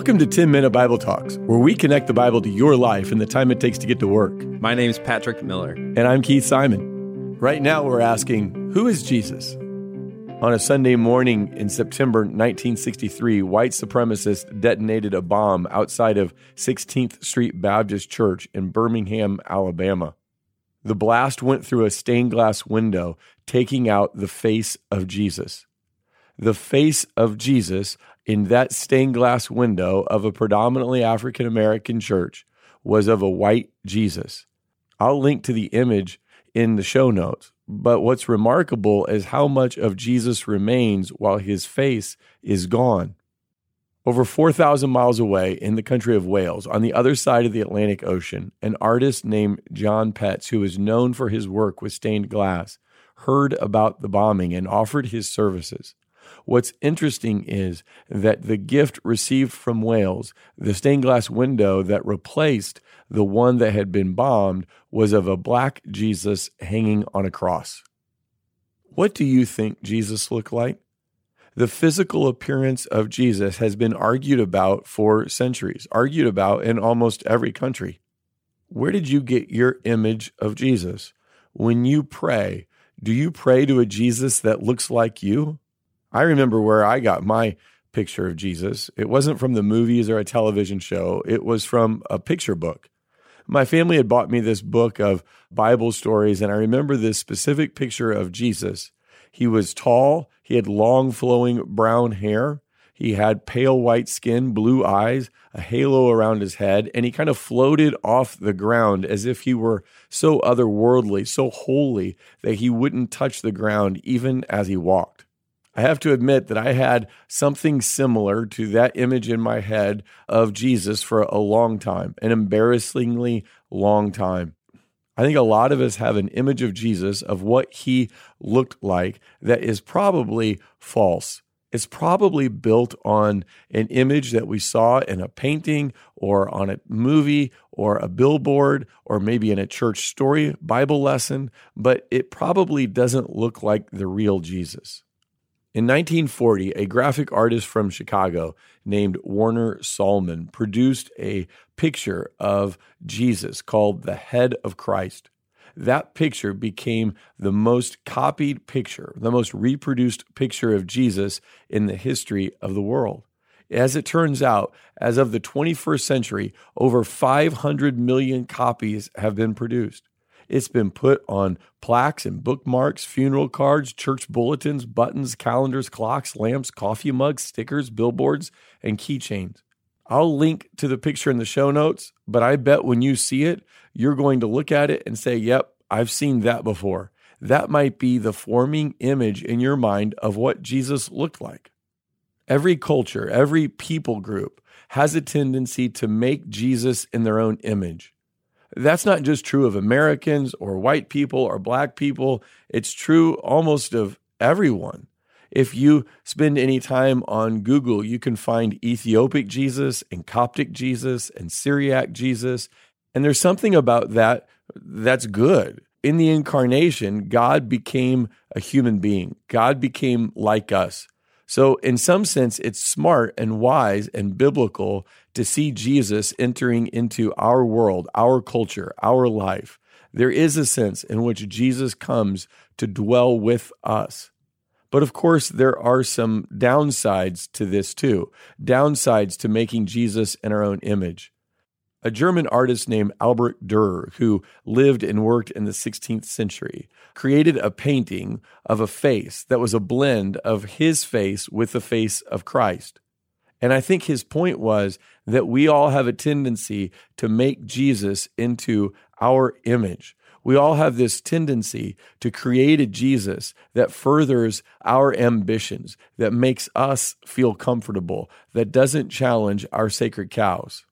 Welcome to 10 Minute Bible Talks, where we connect the Bible to your life and the time it takes to get to work. My name is Patrick Miller. And I'm Keith Simon. Right now, we're asking, Who is Jesus? On a Sunday morning in September 1963, white supremacists detonated a bomb outside of 16th Street Baptist Church in Birmingham, Alabama. The blast went through a stained glass window, taking out the face of Jesus. The face of Jesus in that stained glass window of a predominantly African American church was of a white Jesus. I'll link to the image in the show notes. But what's remarkable is how much of Jesus remains while his face is gone. Over 4,000 miles away in the country of Wales, on the other side of the Atlantic Ocean, an artist named John Petts, who is known for his work with stained glass, heard about the bombing and offered his services. What's interesting is that the gift received from Wales, the stained glass window that replaced the one that had been bombed, was of a black Jesus hanging on a cross. What do you think Jesus looked like? The physical appearance of Jesus has been argued about for centuries, argued about in almost every country. Where did you get your image of Jesus? When you pray, do you pray to a Jesus that looks like you? I remember where I got my picture of Jesus. It wasn't from the movies or a television show, it was from a picture book. My family had bought me this book of Bible stories, and I remember this specific picture of Jesus. He was tall, he had long flowing brown hair, he had pale white skin, blue eyes, a halo around his head, and he kind of floated off the ground as if he were so otherworldly, so holy that he wouldn't touch the ground even as he walked. I have to admit that I had something similar to that image in my head of Jesus for a long time, an embarrassingly long time. I think a lot of us have an image of Jesus, of what he looked like, that is probably false. It's probably built on an image that we saw in a painting or on a movie or a billboard or maybe in a church story Bible lesson, but it probably doesn't look like the real Jesus. In 1940, a graphic artist from Chicago named Warner Sallman produced a picture of Jesus called The Head of Christ. That picture became the most copied picture, the most reproduced picture of Jesus in the history of the world. As it turns out, as of the 21st century, over 500 million copies have been produced. It's been put on plaques and bookmarks, funeral cards, church bulletins, buttons, calendars, clocks, lamps, coffee mugs, stickers, billboards, and keychains. I'll link to the picture in the show notes, but I bet when you see it, you're going to look at it and say, Yep, I've seen that before. That might be the forming image in your mind of what Jesus looked like. Every culture, every people group has a tendency to make Jesus in their own image. That's not just true of Americans or white people or black people. It's true almost of everyone. If you spend any time on Google, you can find Ethiopic Jesus and Coptic Jesus and Syriac Jesus. And there's something about that that's good. In the incarnation, God became a human being, God became like us. So, in some sense, it's smart and wise and biblical to see Jesus entering into our world, our culture, our life. There is a sense in which Jesus comes to dwell with us. But of course, there are some downsides to this too downsides to making Jesus in our own image a German artist named Albert Dürer, who lived and worked in the 16th century, created a painting of a face that was a blend of his face with the face of Christ. And I think his point was that we all have a tendency to make Jesus into our image. We all have this tendency to create a Jesus that furthers our ambitions, that makes us feel comfortable, that doesn't challenge our sacred cows.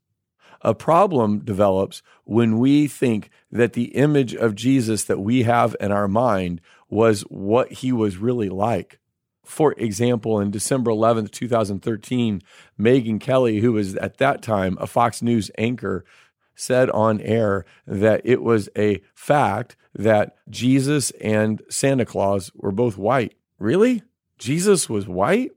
A problem develops when we think that the image of Jesus that we have in our mind was what he was really like. For example, in December 11th, 2013, Megyn Kelly, who was at that time a Fox News anchor, said on air that it was a fact that Jesus and Santa Claus were both white. Really? Jesus was white?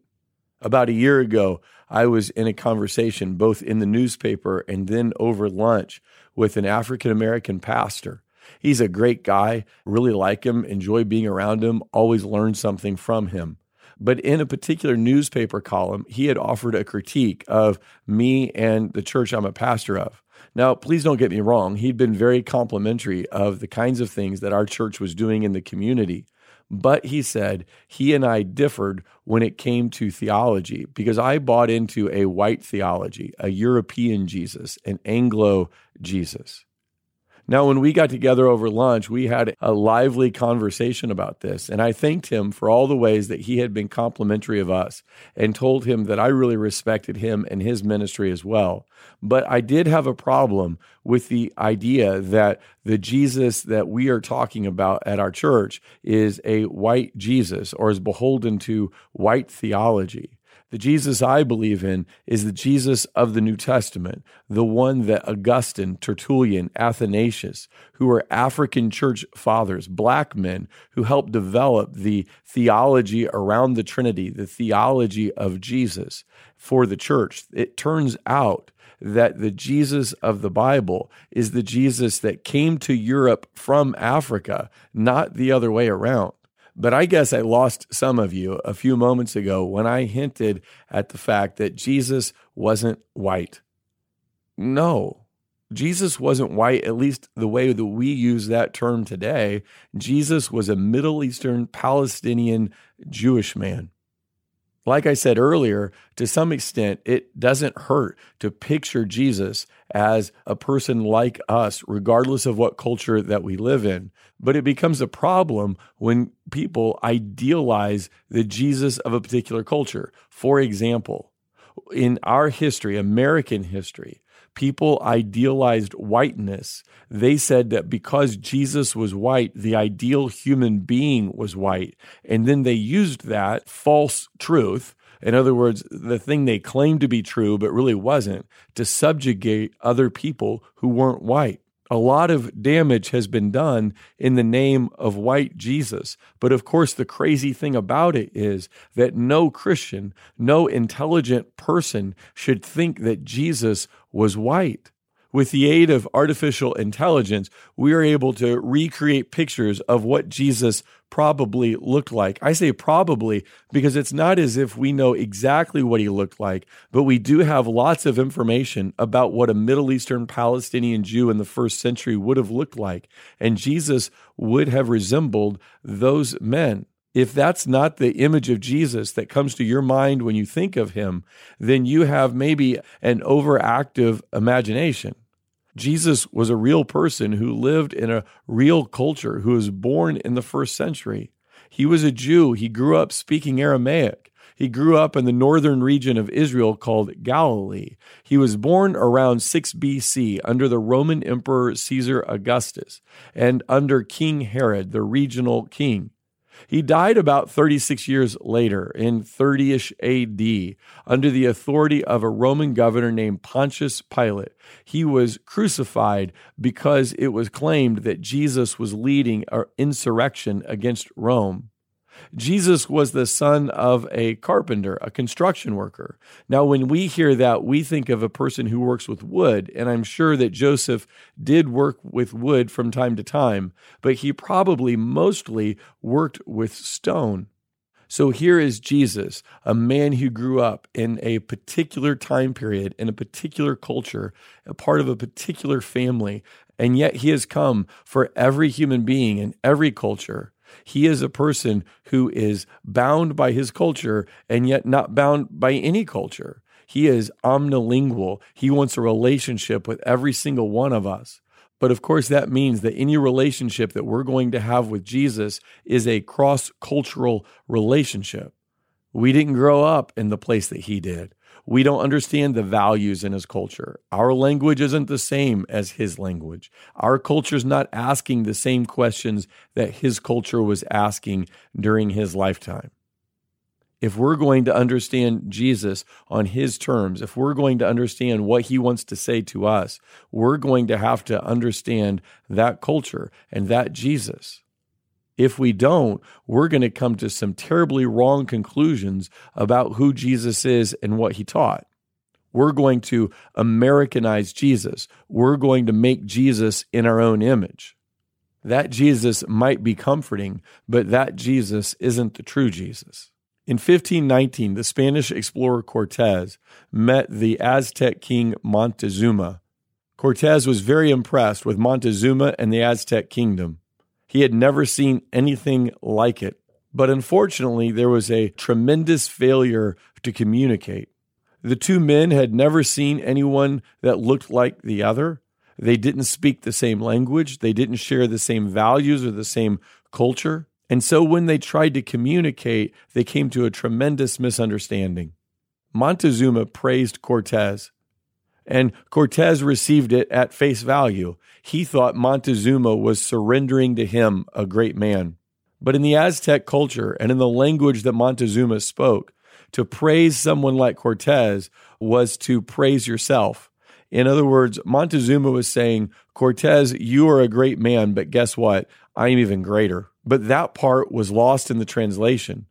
About a year ago, I was in a conversation both in the newspaper and then over lunch with an African American pastor. He's a great guy, really like him, enjoy being around him, always learn something from him. But in a particular newspaper column, he had offered a critique of me and the church I'm a pastor of. Now, please don't get me wrong. He'd been very complimentary of the kinds of things that our church was doing in the community. But he said he and I differed when it came to theology because I bought into a white theology, a European Jesus, an Anglo Jesus. Now, when we got together over lunch, we had a lively conversation about this. And I thanked him for all the ways that he had been complimentary of us and told him that I really respected him and his ministry as well. But I did have a problem with the idea that the Jesus that we are talking about at our church is a white Jesus or is beholden to white theology. The Jesus I believe in is the Jesus of the New Testament, the one that Augustine, Tertullian, Athanasius, who are African church fathers, black men who helped develop the theology around the Trinity, the theology of Jesus for the church. It turns out that the Jesus of the Bible is the Jesus that came to Europe from Africa, not the other way around. But I guess I lost some of you a few moments ago when I hinted at the fact that Jesus wasn't white. No, Jesus wasn't white, at least the way that we use that term today. Jesus was a Middle Eastern Palestinian Jewish man. Like I said earlier, to some extent, it doesn't hurt to picture Jesus as a person like us, regardless of what culture that we live in. But it becomes a problem when people idealize the Jesus of a particular culture. For example, in our history, American history, people idealized whiteness. They said that because Jesus was white, the ideal human being was white. And then they used that false truth. In other words, the thing they claimed to be true, but really wasn't, to subjugate other people who weren't white a lot of damage has been done in the name of white Jesus. But of course, the crazy thing about it is that no Christian, no intelligent person should think that Jesus was white. With the aid of artificial intelligence, we are able to recreate pictures of what Jesus probably looked like. I say probably because it's not as if we know exactly what he looked like, but we do have lots of information about what a Middle Eastern Palestinian Jew in the first century would have looked like. And Jesus would have resembled those men. If that's not the image of Jesus that comes to your mind when you think of him, then you have maybe an overactive imagination. Jesus was a real person who lived in a real culture, who was born in the first century. He was a Jew. He grew up speaking Aramaic. He grew up in the northern region of Israel called Galilee. He was born around 6 BC under the Roman Emperor Caesar Augustus and under King Herod, the regional king. He died about 36 years later in 30 ish AD under the authority of a Roman governor named Pontius Pilate. He was crucified because it was claimed that Jesus was leading an insurrection against Rome. Jesus was the son of a carpenter, a construction worker. Now, when we hear that, we think of a person who works with wood, and I'm sure that Joseph did work with wood from time to time, but he probably mostly worked with stone. So here is Jesus, a man who grew up in a particular time period, in a particular culture, a part of a particular family, and yet he has come for every human being in every culture. He is a person who is bound by his culture and yet not bound by any culture. He is omnilingual. He wants a relationship with every single one of us. But of course, that means that any relationship that we're going to have with Jesus is a cross cultural relationship. We didn't grow up in the place that he did. We don't understand the values in his culture. Our language isn't the same as his language. Our culture is not asking the same questions that his culture was asking during his lifetime. If we're going to understand Jesus on his terms, if we're going to understand what he wants to say to us, we're going to have to understand that culture and that Jesus. If we don't, we're going to come to some terribly wrong conclusions about who Jesus is and what he taught. We're going to Americanize Jesus. We're going to make Jesus in our own image. That Jesus might be comforting, but that Jesus isn't the true Jesus. In 1519, the Spanish explorer Cortez met the Aztec king Montezuma. Cortez was very impressed with Montezuma and the Aztec kingdom. He had never seen anything like it. But unfortunately, there was a tremendous failure to communicate. The two men had never seen anyone that looked like the other. They didn't speak the same language. They didn't share the same values or the same culture. And so when they tried to communicate, they came to a tremendous misunderstanding. Montezuma praised Cortez, and Cortez received it at face value. He thought Montezuma was surrendering to him a great man. But in the Aztec culture and in the language that Montezuma spoke, to praise someone like Cortez was to praise yourself. In other words, Montezuma was saying, Cortez, you are a great man, but guess what? I'm even greater. But that part was lost in the translation.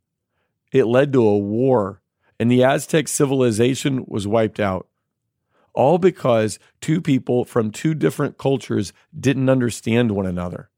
It led to a war, and the Aztec civilization was wiped out. All because two people from two different cultures didn't understand one another.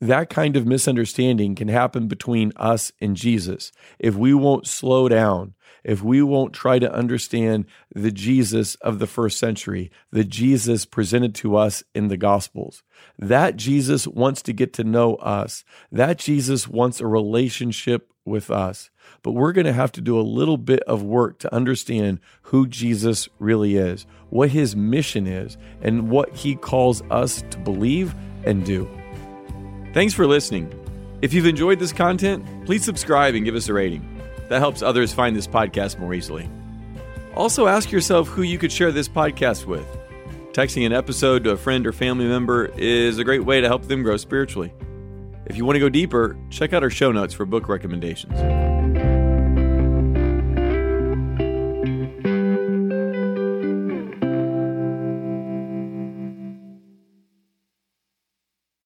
That kind of misunderstanding can happen between us and Jesus if we won't slow down, if we won't try to understand the Jesus of the first century, the Jesus presented to us in the Gospels. That Jesus wants to get to know us. That Jesus wants a relationship with us. But we're going to have to do a little bit of work to understand who Jesus really is, what his mission is, and what he calls us to believe and do. Thanks for listening. If you've enjoyed this content, please subscribe and give us a rating. That helps others find this podcast more easily. Also, ask yourself who you could share this podcast with. Texting an episode to a friend or family member is a great way to help them grow spiritually. If you want to go deeper, check out our show notes for book recommendations.